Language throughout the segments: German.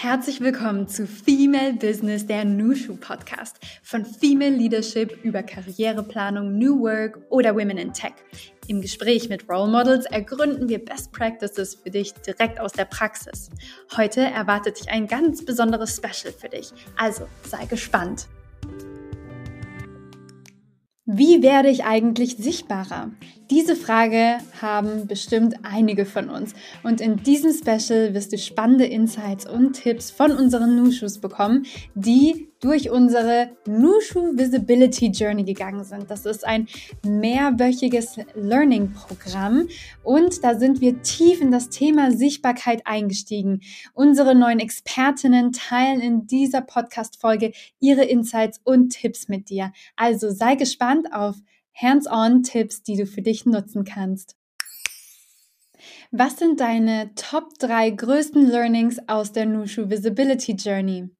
Herzlich willkommen zu Female Business, der Nushu Podcast. Von Female Leadership über Karriereplanung, New Work oder Women in Tech. Im Gespräch mit Role Models ergründen wir Best Practices für dich direkt aus der Praxis. Heute erwartet dich ein ganz besonderes Special für dich. Also sei gespannt. Wie werde ich eigentlich sichtbarer? Diese Frage haben bestimmt einige von uns. Und in diesem Special wirst du spannende Insights und Tipps von unseren Nushus bekommen, die durch unsere Nushu Visibility Journey gegangen sind. Das ist ein mehrwöchiges Learning-Programm und da sind wir tief in das Thema Sichtbarkeit eingestiegen. Unsere neuen Expertinnen teilen in dieser Podcast-Folge ihre Insights und Tipps mit dir. Also sei gespannt auf Hands-on-Tipps, die du für dich nutzen kannst. Was sind deine Top 3 größten Learnings aus der Nushu Visibility Journey?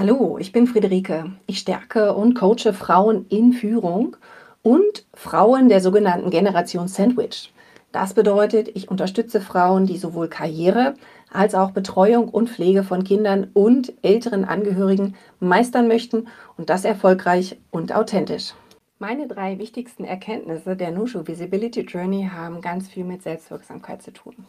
Hallo, ich bin Friederike. Ich stärke und coache Frauen in Führung und Frauen der sogenannten Generation Sandwich. Das bedeutet, ich unterstütze Frauen, die sowohl Karriere als auch Betreuung und Pflege von Kindern und älteren Angehörigen meistern möchten und das erfolgreich und authentisch. Meine drei wichtigsten Erkenntnisse der Nushu Visibility Journey haben ganz viel mit Selbstwirksamkeit zu tun.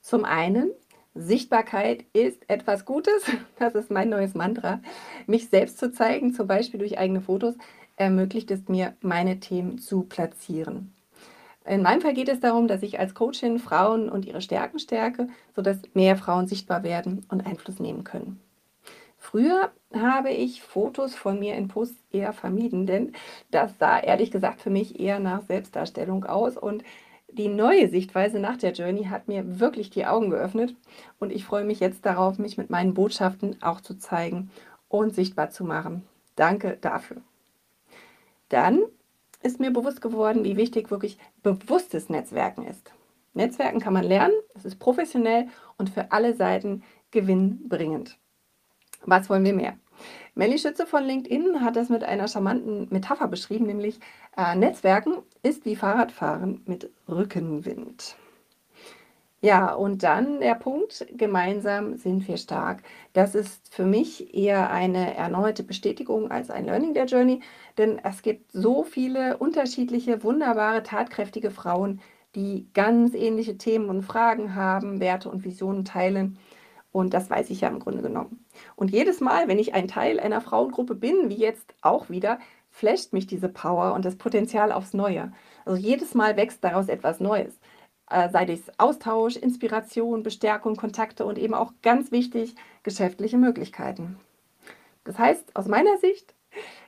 Zum einen, Sichtbarkeit ist etwas Gutes. Das ist mein neues Mantra. Mich selbst zu zeigen, zum Beispiel durch eigene Fotos, ermöglicht es mir, meine Themen zu platzieren. In meinem Fall geht es darum, dass ich als Coachin Frauen und ihre Stärken stärke, sodass mehr Frauen sichtbar werden und Einfluss nehmen können. Früher habe ich Fotos von mir in Posts eher vermieden, denn das sah ehrlich gesagt für mich eher nach Selbstdarstellung aus und die neue Sichtweise nach der Journey hat mir wirklich die Augen geöffnet und ich freue mich jetzt darauf, mich mit meinen Botschaften auch zu zeigen und sichtbar zu machen. Danke dafür. Dann ist mir bewusst geworden, wie wichtig wirklich bewusstes Netzwerken ist. Netzwerken kann man lernen, es ist professionell und für alle Seiten gewinnbringend. Was wollen wir mehr? Melly Schütze von LinkedIn hat das mit einer charmanten Metapher beschrieben, nämlich äh, Netzwerken ist wie Fahrradfahren mit Rückenwind. Ja, und dann der Punkt, gemeinsam sind wir stark. Das ist für mich eher eine erneute Bestätigung als ein Learning der Journey, denn es gibt so viele unterschiedliche, wunderbare, tatkräftige Frauen, die ganz ähnliche Themen und Fragen haben, Werte und Visionen teilen. Und das weiß ich ja im Grunde genommen. Und jedes Mal, wenn ich ein Teil einer Frauengruppe bin, wie jetzt auch wieder, flasht mich diese Power und das Potenzial aufs Neue. Also jedes Mal wächst daraus etwas Neues. Äh, sei es Austausch, Inspiration, Bestärkung, Kontakte und eben auch ganz wichtig, geschäftliche Möglichkeiten. Das heißt, aus meiner Sicht,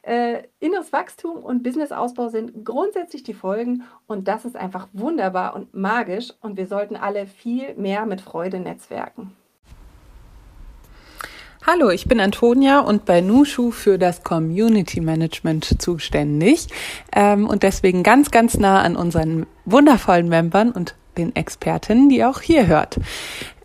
äh, inneres Wachstum und Businessausbau sind grundsätzlich die Folgen und das ist einfach wunderbar und magisch und wir sollten alle viel mehr mit Freude netzwerken. Hallo, ich bin Antonia und bei Nushu für das Community Management zuständig ähm, und deswegen ganz, ganz nah an unseren wundervollen Membern und den Expertinnen, die auch hier hört.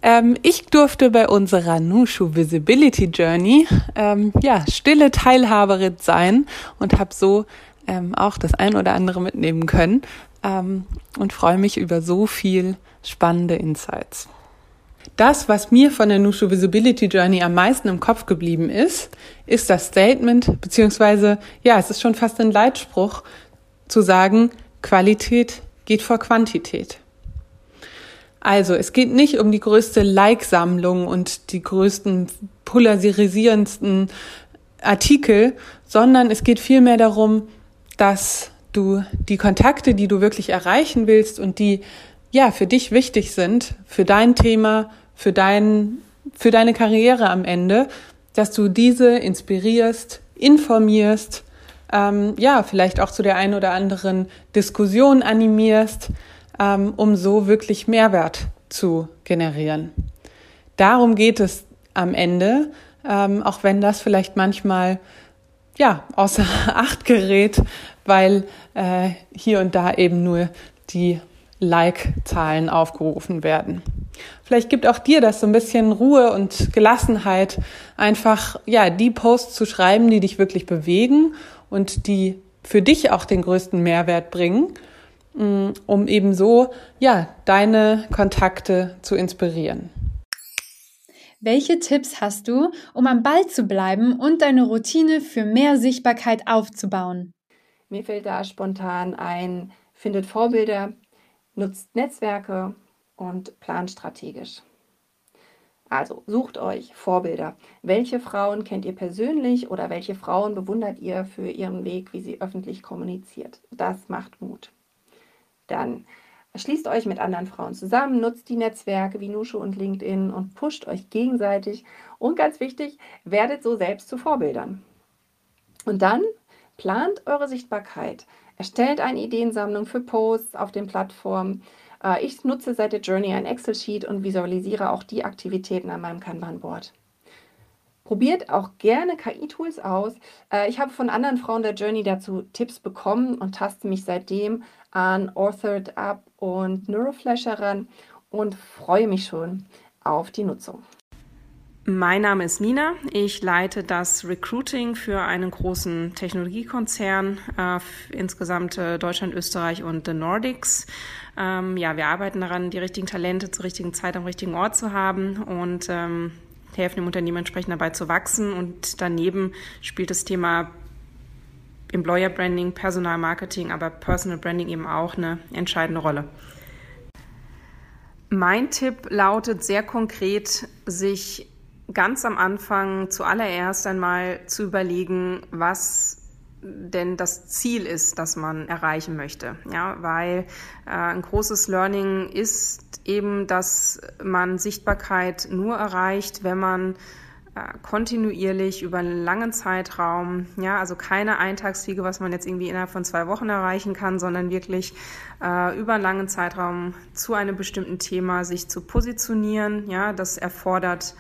Ähm, ich durfte bei unserer Nushu Visibility Journey ähm, ja stille Teilhaberin sein und habe so ähm, auch das ein oder andere mitnehmen können ähm, und freue mich über so viel spannende Insights. Das, was mir von der Nushu Visibility Journey am meisten im Kopf geblieben ist, ist das Statement, beziehungsweise, ja, es ist schon fast ein Leitspruch, zu sagen, Qualität geht vor Quantität. Also, es geht nicht um die größte Like-Sammlung und die größten polarisierendsten Artikel, sondern es geht vielmehr darum, dass du die Kontakte, die du wirklich erreichen willst und die ja für dich wichtig sind, für dein Thema, für dein, für deine Karriere am Ende, dass du diese inspirierst, informierst, ähm, ja, vielleicht auch zu der einen oder anderen Diskussion animierst, ähm, um so wirklich Mehrwert zu generieren. Darum geht es am Ende, ähm, auch wenn das vielleicht manchmal ja außer Acht gerät, weil äh, hier und da eben nur die Like-Zahlen aufgerufen werden. Vielleicht gibt auch dir das so ein bisschen Ruhe und Gelassenheit, einfach, ja, die Posts zu schreiben, die dich wirklich bewegen und die für dich auch den größten Mehrwert bringen, mm, um eben so, ja, deine Kontakte zu inspirieren. Welche Tipps hast du, um am Ball zu bleiben und deine Routine für mehr Sichtbarkeit aufzubauen? Mir fällt da spontan ein, findet Vorbilder, nutzt Netzwerke und plant strategisch. Also sucht euch Vorbilder. Welche Frauen kennt ihr persönlich oder welche Frauen bewundert ihr für ihren Weg, wie sie öffentlich kommuniziert? Das macht Mut. Dann schließt euch mit anderen Frauen zusammen, nutzt die Netzwerke wie Nushu und LinkedIn und pusht euch gegenseitig. Und ganz wichtig, werdet so selbst zu Vorbildern. Und dann plant eure Sichtbarkeit. Erstellt eine Ideensammlung für Posts auf den Plattformen äh, ich nutze seit der Journey ein Excel-Sheet und visualisiere auch die Aktivitäten an meinem Kanban-Board. Probiert auch gerne KI-Tools aus. Äh, ich habe von anderen Frauen der Journey dazu Tipps bekommen und taste mich seitdem an Authored Up und Neuroflash heran und freue mich schon auf die Nutzung. Mein Name ist Nina. Ich leite das Recruiting für einen großen Technologiekonzern, äh, insgesamt äh, Deutschland, Österreich und the Nordics. Ähm, ja, wir arbeiten daran, die richtigen Talente zur richtigen Zeit am richtigen Ort zu haben und ähm, helfen dem Unternehmen entsprechend dabei zu wachsen. Und daneben spielt das Thema Employer Branding, Personalmarketing, aber Personal Branding eben auch eine entscheidende Rolle. Mein Tipp lautet sehr konkret, sich ganz am Anfang zuallererst einmal zu überlegen, was denn das Ziel ist, das man erreichen möchte. Ja, weil äh, ein großes Learning ist eben, dass man Sichtbarkeit nur erreicht, wenn man äh, kontinuierlich über einen langen Zeitraum, ja, also keine Eintagsfliege, was man jetzt irgendwie innerhalb von zwei Wochen erreichen kann, sondern wirklich äh, über einen langen Zeitraum zu einem bestimmten Thema sich zu positionieren. Ja, das erfordert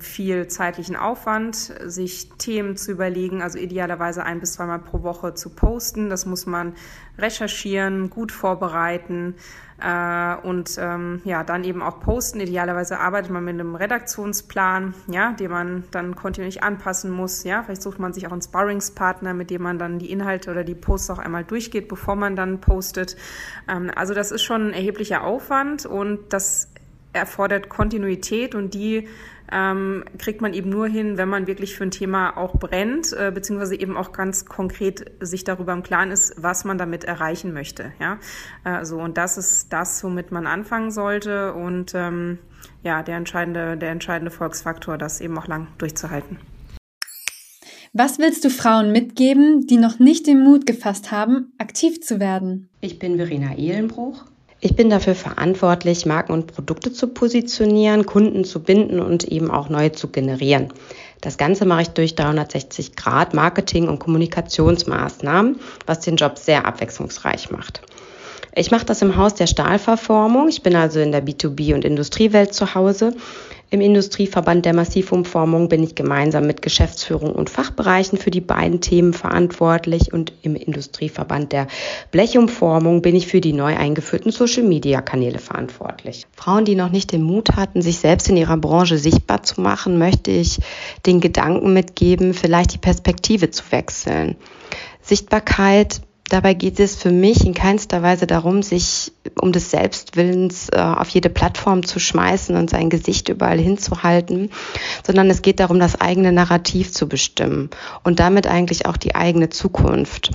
viel zeitlichen Aufwand, sich Themen zu überlegen, also idealerweise ein bis zweimal pro Woche zu posten. Das muss man recherchieren, gut vorbereiten äh, und ähm, ja, dann eben auch posten. Idealerweise arbeitet man mit einem Redaktionsplan, ja, den man dann kontinuierlich anpassen muss. Ja, vielleicht sucht man sich auch einen Sparringspartner, mit dem man dann die Inhalte oder die Posts auch einmal durchgeht, bevor man dann postet. Ähm, also das ist schon ein erheblicher Aufwand und das erfordert Kontinuität und die ähm, kriegt man eben nur hin, wenn man wirklich für ein Thema auch brennt, äh, beziehungsweise eben auch ganz konkret sich darüber im Klaren ist, was man damit erreichen möchte. Ja, äh, so und das ist das, womit man anfangen sollte und ähm, ja, der entscheidende, der entscheidende Volksfaktor, das eben auch lang durchzuhalten. Was willst du Frauen mitgeben, die noch nicht den Mut gefasst haben, aktiv zu werden? Ich bin Verena Ehlenbruch, ich bin dafür verantwortlich, Marken und Produkte zu positionieren, Kunden zu binden und eben auch neue zu generieren. Das Ganze mache ich durch 360 Grad Marketing und Kommunikationsmaßnahmen, was den Job sehr abwechslungsreich macht. Ich mache das im Haus der Stahlverformung. Ich bin also in der B2B- und Industriewelt zu Hause. Im Industrieverband der Massivumformung bin ich gemeinsam mit Geschäftsführung und Fachbereichen für die beiden Themen verantwortlich und im Industrieverband der Blechumformung bin ich für die neu eingeführten Social-Media-Kanäle verantwortlich. Frauen, die noch nicht den Mut hatten, sich selbst in ihrer Branche sichtbar zu machen, möchte ich den Gedanken mitgeben, vielleicht die Perspektive zu wechseln. Sichtbarkeit Dabei geht es für mich in keinster Weise darum, sich um des Selbstwillens äh, auf jede Plattform zu schmeißen und sein Gesicht überall hinzuhalten, sondern es geht darum, das eigene Narrativ zu bestimmen und damit eigentlich auch die eigene Zukunft.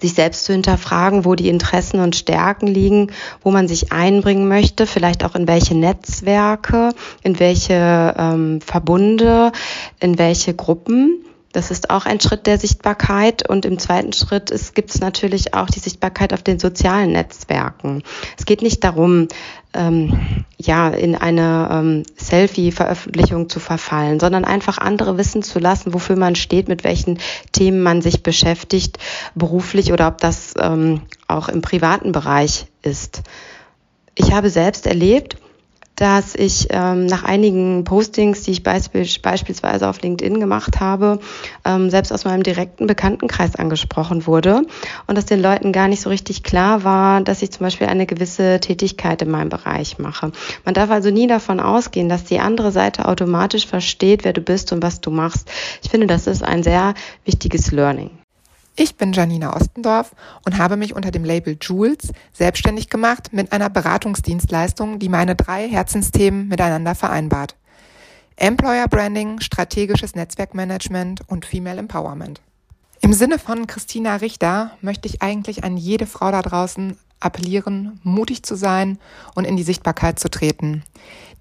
Sich selbst zu hinterfragen, wo die Interessen und Stärken liegen, wo man sich einbringen möchte, vielleicht auch in welche Netzwerke, in welche ähm, Verbunde, in welche Gruppen das ist auch ein Schritt der Sichtbarkeit. Und im zweiten Schritt gibt es natürlich auch die Sichtbarkeit auf den sozialen Netzwerken. Es geht nicht darum, ähm, ja, in eine ähm, Selfie-Veröffentlichung zu verfallen, sondern einfach andere wissen zu lassen, wofür man steht, mit welchen Themen man sich beschäftigt, beruflich oder ob das ähm, auch im privaten Bereich ist. Ich habe selbst erlebt, dass ich ähm, nach einigen Postings, die ich beisp beispielsweise auf LinkedIn gemacht habe, ähm, selbst aus meinem direkten Bekanntenkreis angesprochen wurde und dass den Leuten gar nicht so richtig klar war, dass ich zum Beispiel eine gewisse Tätigkeit in meinem Bereich mache. Man darf also nie davon ausgehen, dass die andere Seite automatisch versteht, wer du bist und was du machst. Ich finde, das ist ein sehr wichtiges Learning. Ich bin Janina Ostendorf und habe mich unter dem Label Jules selbstständig gemacht mit einer Beratungsdienstleistung, die meine drei Herzensthemen miteinander vereinbart. Employer Branding, strategisches Netzwerkmanagement und Female Empowerment. Im Sinne von Christina Richter möchte ich eigentlich an jede Frau da draußen appellieren, mutig zu sein und in die Sichtbarkeit zu treten.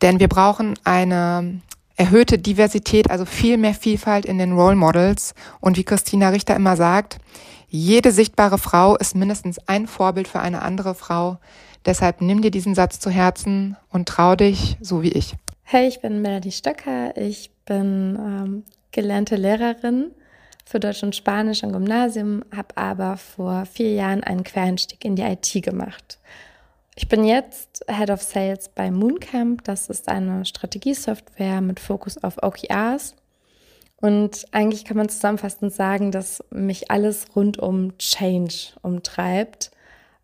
Denn wir brauchen eine erhöhte Diversität, also viel mehr Vielfalt in den Role Models. Und wie Christina Richter immer sagt, jede sichtbare Frau ist mindestens ein Vorbild für eine andere Frau. Deshalb nimm dir diesen Satz zu Herzen und trau dich, so wie ich. Hey, ich bin Melanie Stöcker. Ich bin ähm, gelernte Lehrerin für Deutsch und Spanisch am Gymnasium, habe aber vor vier Jahren einen Quereinstieg in die IT gemacht. Ich bin jetzt Head of Sales bei Mooncamp. Das ist eine Strategiesoftware mit Fokus auf OKRs. Und eigentlich kann man zusammenfassend sagen, dass mich alles rund um Change umtreibt.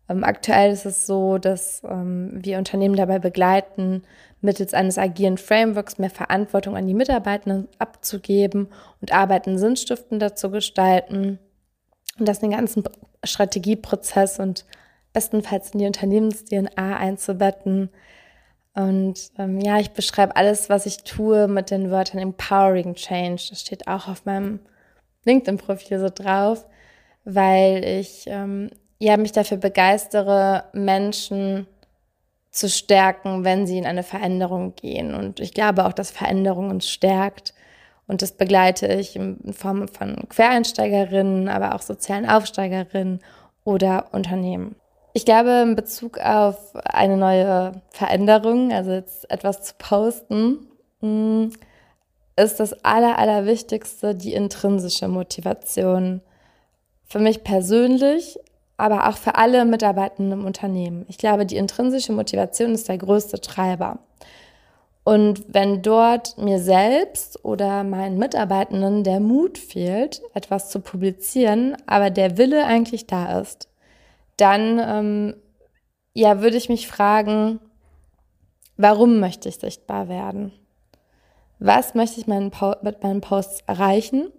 Ähm, aktuell ist es so, dass ähm, wir Unternehmen dabei begleiten, mittels eines agilen Frameworks mehr Verantwortung an die Mitarbeitenden abzugeben und Arbeiten sinnstiftender zu gestalten und das den ganzen Strategieprozess und bestenfalls in die Unternehmens-DNA einzubetten. Und ähm, ja, ich beschreibe alles, was ich tue, mit den Wörtern Empowering Change. Das steht auch auf meinem LinkedIn-Profil so drauf, weil ich ähm, ja, mich dafür begeistere, Menschen zu stärken, wenn sie in eine Veränderung gehen. Und ich glaube auch, dass Veränderung uns stärkt. Und das begleite ich in Form von Quereinsteigerinnen, aber auch sozialen Aufsteigerinnen oder Unternehmen. Ich glaube, in Bezug auf eine neue Veränderung, also jetzt etwas zu posten, mm, ist das Aller, Allerwichtigste die intrinsische Motivation. Für mich persönlich, aber auch für alle Mitarbeitenden im Unternehmen. Ich glaube, die intrinsische Motivation ist der größte Treiber. Und wenn dort mir selbst oder meinen Mitarbeitenden der Mut fehlt, etwas zu publizieren, aber der Wille eigentlich da ist, dann ähm, ja, würde ich mich fragen, warum möchte ich sichtbar werden? Was möchte ich mit meinen Posts erreichen?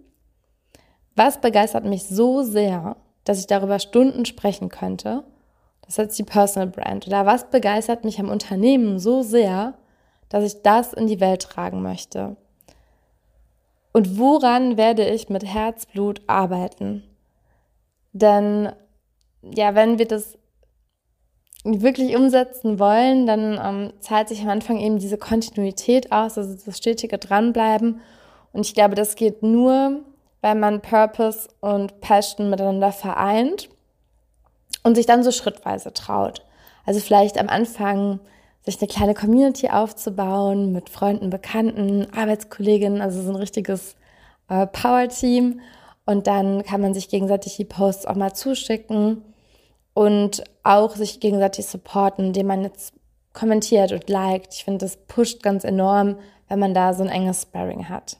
Was begeistert mich so sehr, dass ich darüber Stunden sprechen könnte. Das ist jetzt die Personal Brand. Oder was begeistert mich am Unternehmen so sehr, dass ich das in die Welt tragen möchte? Und woran werde ich mit Herzblut arbeiten? Denn ja, wenn wir das wirklich umsetzen wollen, dann ähm, zahlt sich am Anfang eben diese Kontinuität aus, also das stetige Dranbleiben. Und ich glaube, das geht nur, weil man Purpose und Passion miteinander vereint und sich dann so schrittweise traut. Also vielleicht am Anfang sich eine kleine Community aufzubauen mit Freunden, Bekannten, Arbeitskolleginnen, also so ein richtiges äh, Power-Team. Und dann kann man sich gegenseitig die Posts auch mal zuschicken und auch sich gegenseitig supporten, indem man jetzt kommentiert und liked. Ich finde, das pusht ganz enorm, wenn man da so ein enges Sparring hat.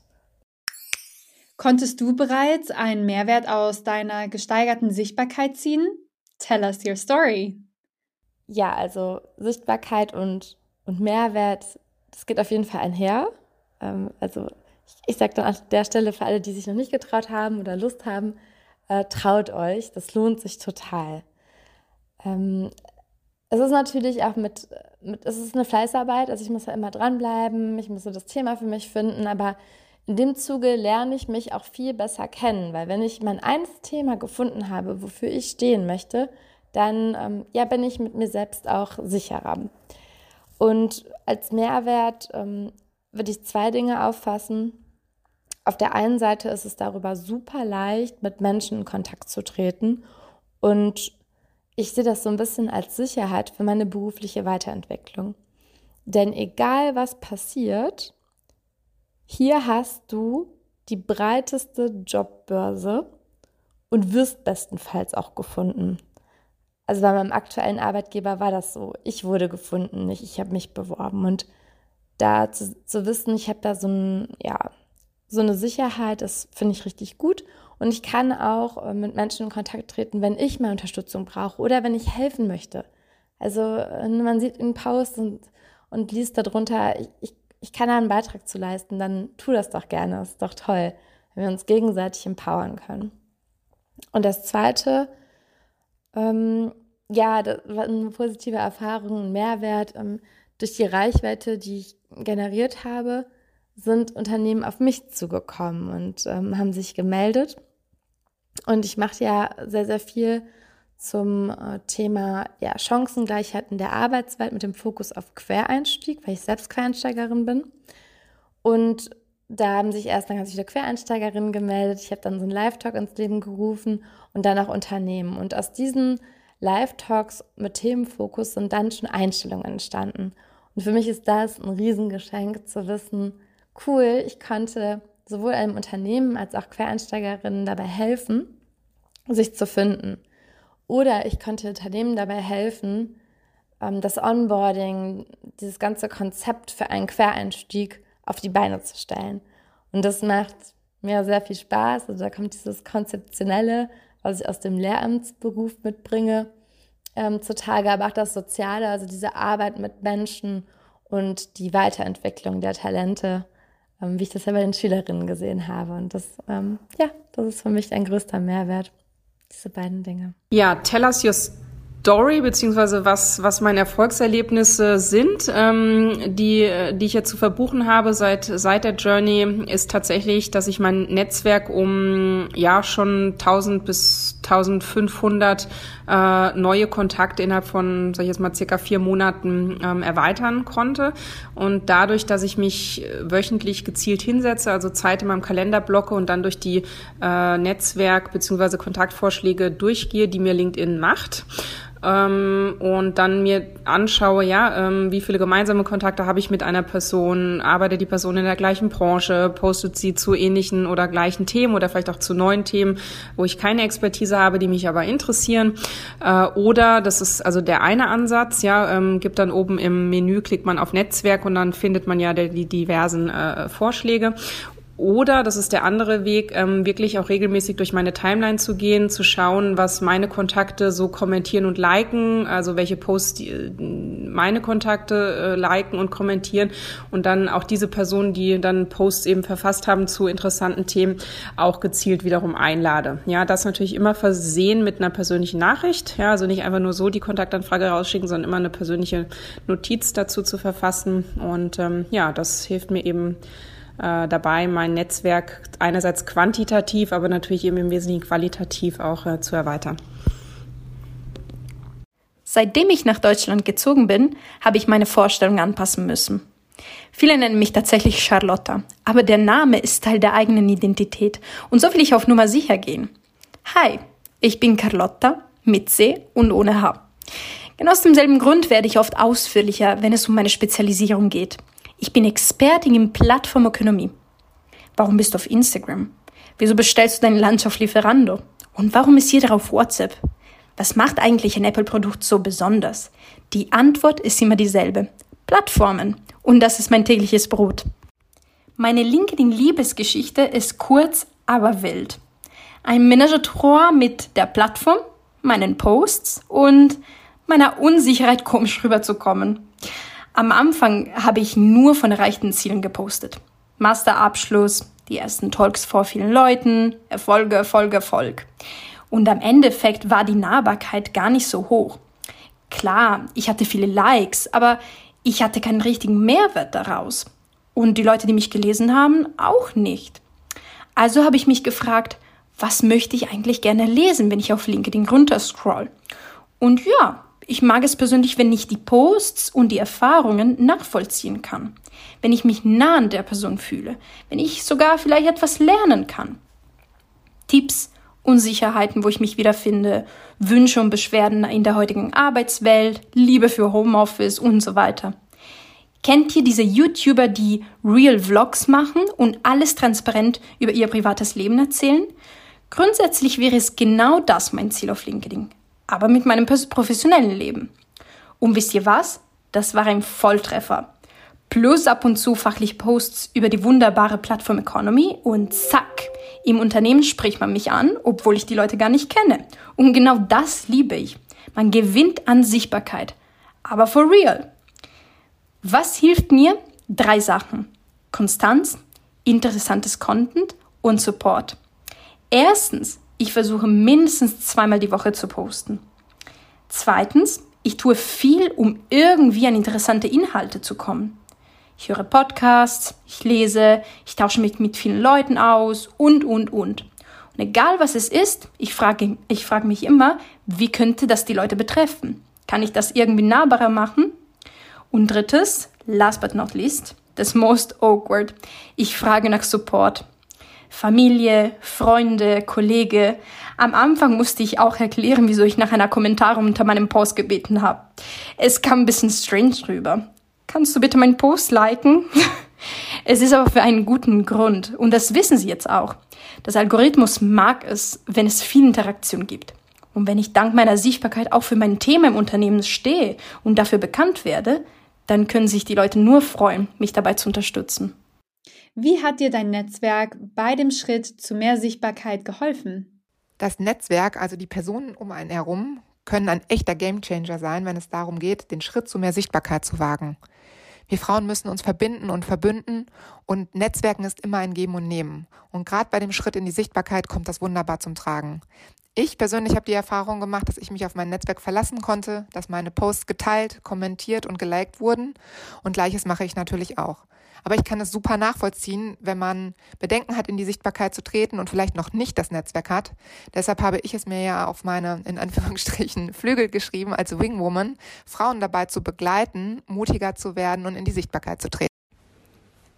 Konntest du bereits einen Mehrwert aus deiner gesteigerten Sichtbarkeit ziehen? Tell us your story. Ja, also Sichtbarkeit und, und Mehrwert, das geht auf jeden Fall einher. Ähm, also ich, ich sage dann an der Stelle für alle, die sich noch nicht getraut haben oder Lust haben, äh, traut euch, das lohnt sich total. Ähm, es ist natürlich auch mit, mit, es ist eine Fleißarbeit, also ich muss ja immer dranbleiben, ich muss so das Thema für mich finden, aber in dem Zuge lerne ich mich auch viel besser kennen, weil wenn ich mein eines Thema gefunden habe, wofür ich stehen möchte, dann ähm, ja, bin ich mit mir selbst auch sicherer. Und als Mehrwert ähm, würde ich zwei Dinge auffassen. Auf der einen Seite ist es darüber super leicht, mit Menschen in Kontakt zu treten. Und ich sehe das so ein bisschen als Sicherheit für meine berufliche Weiterentwicklung. Denn egal was passiert, hier hast du die breiteste Jobbörse und wirst bestenfalls auch gefunden. Also bei meinem aktuellen Arbeitgeber war das so. Ich wurde gefunden, nicht ich habe mich beworben. Und da zu, zu wissen, ich habe da so, ein, ja, so eine Sicherheit, das finde ich richtig gut. Und ich kann auch äh, mit Menschen in Kontakt treten, wenn ich mal Unterstützung brauche oder wenn ich helfen möchte. Also äh, man sieht einen Post und, und liest darunter, ich, ich ich kann da einen Beitrag zu leisten, dann tu das doch gerne. Ist doch toll, wenn wir uns gegenseitig empowern können. Und das Zweite, ähm, ja, das war eine positive Erfahrung, ein Mehrwert ähm, durch die Reichweite, die ich generiert habe, sind Unternehmen auf mich zugekommen und ähm, haben sich gemeldet. Und ich mache ja sehr, sehr viel zum äh, Thema ja, Chancengleichheit in der Arbeitswelt mit dem Fokus auf Quereinstieg, weil ich selbst Quereinsteigerin bin. Und da haben sich erst dann ganz viele Quereinsteigerinnen gemeldet. Ich habe dann so einen Live-Talk ins Leben gerufen und dann auch Unternehmen. Und aus diesen Live-Talks mit Themenfokus sind dann schon Einstellungen entstanden. Und für mich ist das ein Riesengeschenk zu wissen, cool, ich konnte sowohl einem Unternehmen als auch Quereinsteigerinnen dabei helfen, sich zu finden. Oder ich konnte Unternehmen dabei helfen, ähm, das Onboarding, dieses ganze Konzept für einen Quereinstieg auf die Beine zu stellen. Und das macht mir sehr viel Spaß. Also da kommt dieses Konzeptionelle, was ich aus dem Lehramtsberuf mitbringe, ähm, zutage, aber auch das Soziale, also diese Arbeit mit Menschen und die Weiterentwicklung der Talente, wie ich das ja bei den Schülerinnen gesehen habe. Und das, ähm, ja, das ist für mich ein größter Mehrwert, diese beiden Dinge. Ja, tell us your Story, beziehungsweise was, was meine Erfolgserlebnisse sind, ähm, die, die ich jetzt zu verbuchen habe seit, seit der Journey, ist tatsächlich, dass ich mein Netzwerk um, ja, schon 1000 bis 1500 äh, neue Kontakte innerhalb von, sag ich jetzt mal, circa vier Monaten ähm, erweitern konnte. Und dadurch, dass ich mich wöchentlich gezielt hinsetze, also Zeit in meinem Kalender blocke und dann durch die äh, Netzwerk- beziehungsweise Kontaktvorschläge durchgehe, die mir LinkedIn macht, ähm, und dann mir anschaue, ja, ähm, wie viele gemeinsame Kontakte habe ich mit einer Person, arbeitet die Person in der gleichen Branche, postet sie zu ähnlichen oder gleichen Themen oder vielleicht auch zu neuen Themen, wo ich keine Expertise habe, die mich aber interessieren. Äh, oder, das ist also der eine Ansatz, ja, ähm, gibt dann oben im Menü, klickt man auf Netzwerk und dann findet man ja die diversen äh, Vorschläge. Oder, das ist der andere Weg, ähm, wirklich auch regelmäßig durch meine Timeline zu gehen, zu schauen, was meine Kontakte so kommentieren und liken, also welche Posts die, äh, meine Kontakte äh, liken und kommentieren und dann auch diese Personen, die dann Posts eben verfasst haben zu interessanten Themen, auch gezielt wiederum einlade. Ja, das natürlich immer versehen mit einer persönlichen Nachricht, ja, also nicht einfach nur so die Kontaktanfrage rausschicken, sondern immer eine persönliche Notiz dazu zu verfassen und ähm, ja, das hilft mir eben äh, dabei, mein Netzwerk einerseits quantitativ, aber natürlich eben im Wesentlichen qualitativ auch äh, zu erweitern. Seitdem ich nach Deutschland gezogen bin, habe ich meine Vorstellung anpassen müssen. Viele nennen mich tatsächlich Charlotta, aber der Name ist Teil der eigenen Identität und so will ich auf Nummer sicher gehen. Hi, ich bin Carlotta mit C und ohne H. Genau aus demselben Grund werde ich oft ausführlicher, wenn es um meine Spezialisierung geht. Ich bin Expertin in Plattformökonomie. Warum bist du auf Instagram? Wieso bestellst du deine Lunch auf Lieferando? Und warum ist jeder auf WhatsApp? Was macht eigentlich ein Apple-Produkt so besonders? Die Antwort ist immer dieselbe. Plattformen. Und das ist mein tägliches Brot. Meine LinkedIn-Liebesgeschichte ist kurz, aber wild. Ein Ménage trois mit der Plattform, meinen Posts und meiner Unsicherheit komisch rüberzukommen. Am Anfang habe ich nur von erreichten Zielen gepostet. Masterabschluss, die ersten Talks vor vielen Leuten, Erfolge, Erfolge, Erfolg. Und am Endeffekt war die Nahbarkeit gar nicht so hoch. Klar, ich hatte viele Likes, aber ich hatte keinen richtigen Mehrwert daraus. Und die Leute, die mich gelesen haben, auch nicht. Also habe ich mich gefragt, was möchte ich eigentlich gerne lesen, wenn ich auf LinkedIn runterscroll? Und ja, ich mag es persönlich, wenn ich die Posts und die Erfahrungen nachvollziehen kann. Wenn ich mich nah an der Person fühle. Wenn ich sogar vielleicht etwas lernen kann. Tipps, Unsicherheiten, wo ich mich wiederfinde, Wünsche und Beschwerden in der heutigen Arbeitswelt, Liebe für Homeoffice und so weiter. Kennt ihr diese YouTuber, die Real Vlogs machen und alles transparent über ihr privates Leben erzählen? Grundsätzlich wäre es genau das mein Ziel auf LinkedIn aber mit meinem professionellen Leben. Und wisst ihr was? Das war ein Volltreffer. Plus ab und zu fachlich Posts über die wunderbare Plattform Economy und zack, im Unternehmen spricht man mich an, obwohl ich die Leute gar nicht kenne. Und genau das liebe ich. Man gewinnt an Sichtbarkeit. Aber for real. Was hilft mir? Drei Sachen. Konstanz, interessantes Content und Support. Erstens, ich versuche mindestens zweimal die Woche zu posten. Zweitens, ich tue viel, um irgendwie an interessante Inhalte zu kommen. Ich höre Podcasts, ich lese, ich tausche mich mit vielen Leuten aus und, und, und. Und egal was es ist, ich frage, ich frage mich immer, wie könnte das die Leute betreffen? Kann ich das irgendwie nahbarer machen? Und drittes, last but not least, das most awkward. Ich frage nach Support. Familie, Freunde, Kollege. Am Anfang musste ich auch erklären, wieso ich nach einer Kommentar unter meinem Post gebeten habe. Es kam ein bisschen strange rüber. Kannst du bitte meinen Post liken? es ist aber für einen guten Grund und das wissen Sie jetzt auch. Das Algorithmus mag es, wenn es viel Interaktion gibt. Und wenn ich dank meiner Sichtbarkeit auch für mein Thema im Unternehmen stehe und dafür bekannt werde, dann können sich die Leute nur freuen, mich dabei zu unterstützen. Wie hat dir dein Netzwerk bei dem Schritt zu mehr Sichtbarkeit geholfen? Das Netzwerk, also die Personen um einen herum, können ein echter Gamechanger sein, wenn es darum geht, den Schritt zu mehr Sichtbarkeit zu wagen. Wir Frauen müssen uns verbinden und verbünden und Netzwerken ist immer ein Geben und Nehmen. Und gerade bei dem Schritt in die Sichtbarkeit kommt das wunderbar zum Tragen. Ich persönlich habe die Erfahrung gemacht, dass ich mich auf mein Netzwerk verlassen konnte, dass meine Posts geteilt, kommentiert und geliked wurden. Und gleiches mache ich natürlich auch. Aber ich kann es super nachvollziehen, wenn man Bedenken hat, in die Sichtbarkeit zu treten und vielleicht noch nicht das Netzwerk hat. Deshalb habe ich es mir ja auf meine, in Anführungsstrichen, Flügel geschrieben als Wingwoman, Frauen dabei zu begleiten, mutiger zu werden und in die Sichtbarkeit zu treten.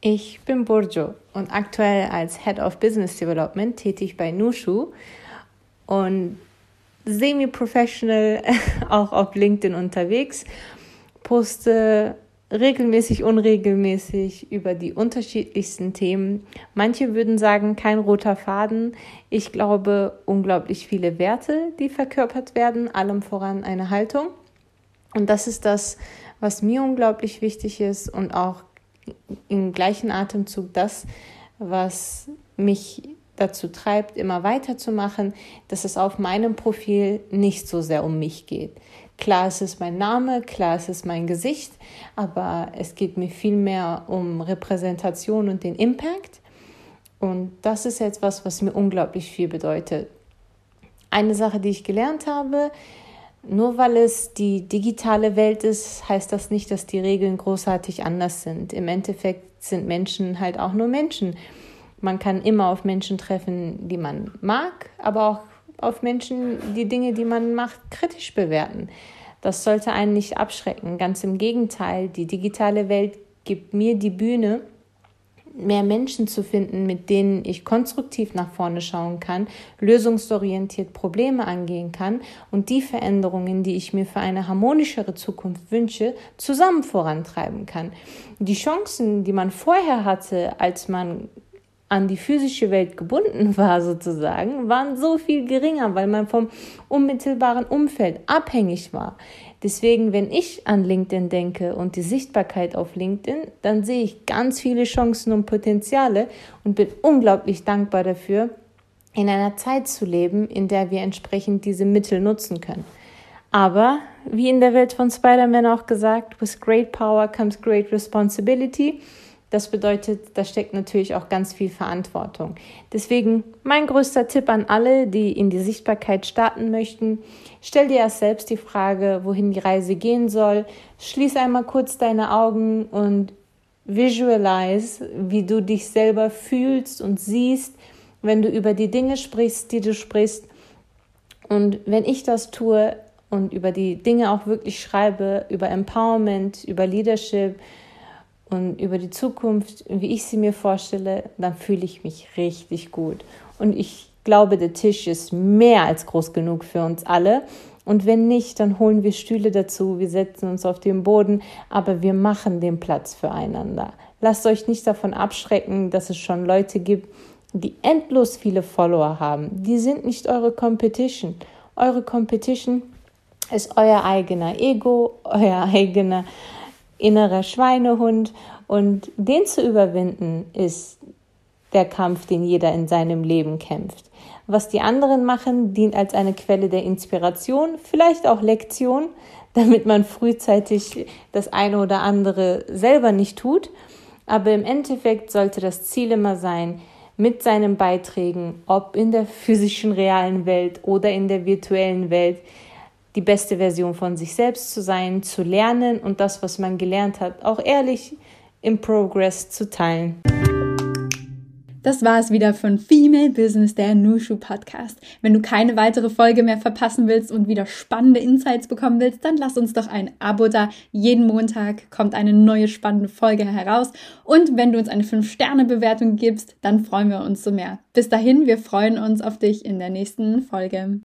Ich bin Burjo und aktuell als Head of Business Development tätig bei Nushu und semi-professional auch auf LinkedIn unterwegs, poste regelmäßig, unregelmäßig über die unterschiedlichsten Themen. Manche würden sagen, kein roter Faden. Ich glaube, unglaublich viele Werte, die verkörpert werden, allem voran eine Haltung. Und das ist das, was mir unglaublich wichtig ist und auch im gleichen Atemzug das, was mich dazu treibt, immer weiterzumachen, dass es auf meinem Profil nicht so sehr um mich geht. Klar, es ist mein Name, klar, es ist mein Gesicht, aber es geht mir viel mehr um Repräsentation und den Impact. Und das ist etwas, was mir unglaublich viel bedeutet. Eine Sache, die ich gelernt habe, nur weil es die digitale Welt ist, heißt das nicht, dass die Regeln großartig anders sind. Im Endeffekt sind Menschen halt auch nur Menschen. Man kann immer auf Menschen treffen, die man mag, aber auch auf Menschen die Dinge, die man macht, kritisch bewerten. Das sollte einen nicht abschrecken. Ganz im Gegenteil, die digitale Welt gibt mir die Bühne, mehr Menschen zu finden, mit denen ich konstruktiv nach vorne schauen kann, lösungsorientiert Probleme angehen kann und die Veränderungen, die ich mir für eine harmonischere Zukunft wünsche, zusammen vorantreiben kann. Die Chancen, die man vorher hatte, als man an die physische Welt gebunden war, sozusagen, waren so viel geringer, weil man vom unmittelbaren Umfeld abhängig war. Deswegen, wenn ich an LinkedIn denke und die Sichtbarkeit auf LinkedIn, dann sehe ich ganz viele Chancen und Potenziale und bin unglaublich dankbar dafür, in einer Zeit zu leben, in der wir entsprechend diese Mittel nutzen können. Aber wie in der Welt von Spider-Man auch gesagt, with great power comes great responsibility. Das bedeutet, da steckt natürlich auch ganz viel Verantwortung. Deswegen mein größter Tipp an alle, die in die Sichtbarkeit starten möchten, stell dir erst selbst die Frage, wohin die Reise gehen soll. Schließ einmal kurz deine Augen und visualize, wie du dich selber fühlst und siehst, wenn du über die Dinge sprichst, die du sprichst. Und wenn ich das tue und über die Dinge auch wirklich schreibe, über Empowerment, über Leadership, und über die Zukunft, wie ich sie mir vorstelle, dann fühle ich mich richtig gut. Und ich glaube, der Tisch ist mehr als groß genug für uns alle. Und wenn nicht, dann holen wir Stühle dazu, wir setzen uns auf den Boden, aber wir machen den Platz füreinander. Lasst euch nicht davon abschrecken, dass es schon Leute gibt, die endlos viele Follower haben. Die sind nicht eure Competition. Eure Competition ist euer eigener Ego, euer eigener innerer Schweinehund. Und den zu überwinden, ist der Kampf, den jeder in seinem Leben kämpft. Was die anderen machen, dient als eine Quelle der Inspiration, vielleicht auch Lektion, damit man frühzeitig das eine oder andere selber nicht tut. Aber im Endeffekt sollte das Ziel immer sein, mit seinen Beiträgen, ob in der physischen realen Welt oder in der virtuellen Welt, die beste Version von sich selbst zu sein, zu lernen und das, was man gelernt hat, auch ehrlich im Progress zu teilen. Das war es wieder von Female Business, der Nushu Podcast. Wenn du keine weitere Folge mehr verpassen willst und wieder spannende Insights bekommen willst, dann lass uns doch ein Abo da. Jeden Montag kommt eine neue spannende Folge heraus. Und wenn du uns eine 5-Sterne-Bewertung gibst, dann freuen wir uns so mehr. Bis dahin, wir freuen uns auf dich in der nächsten Folge.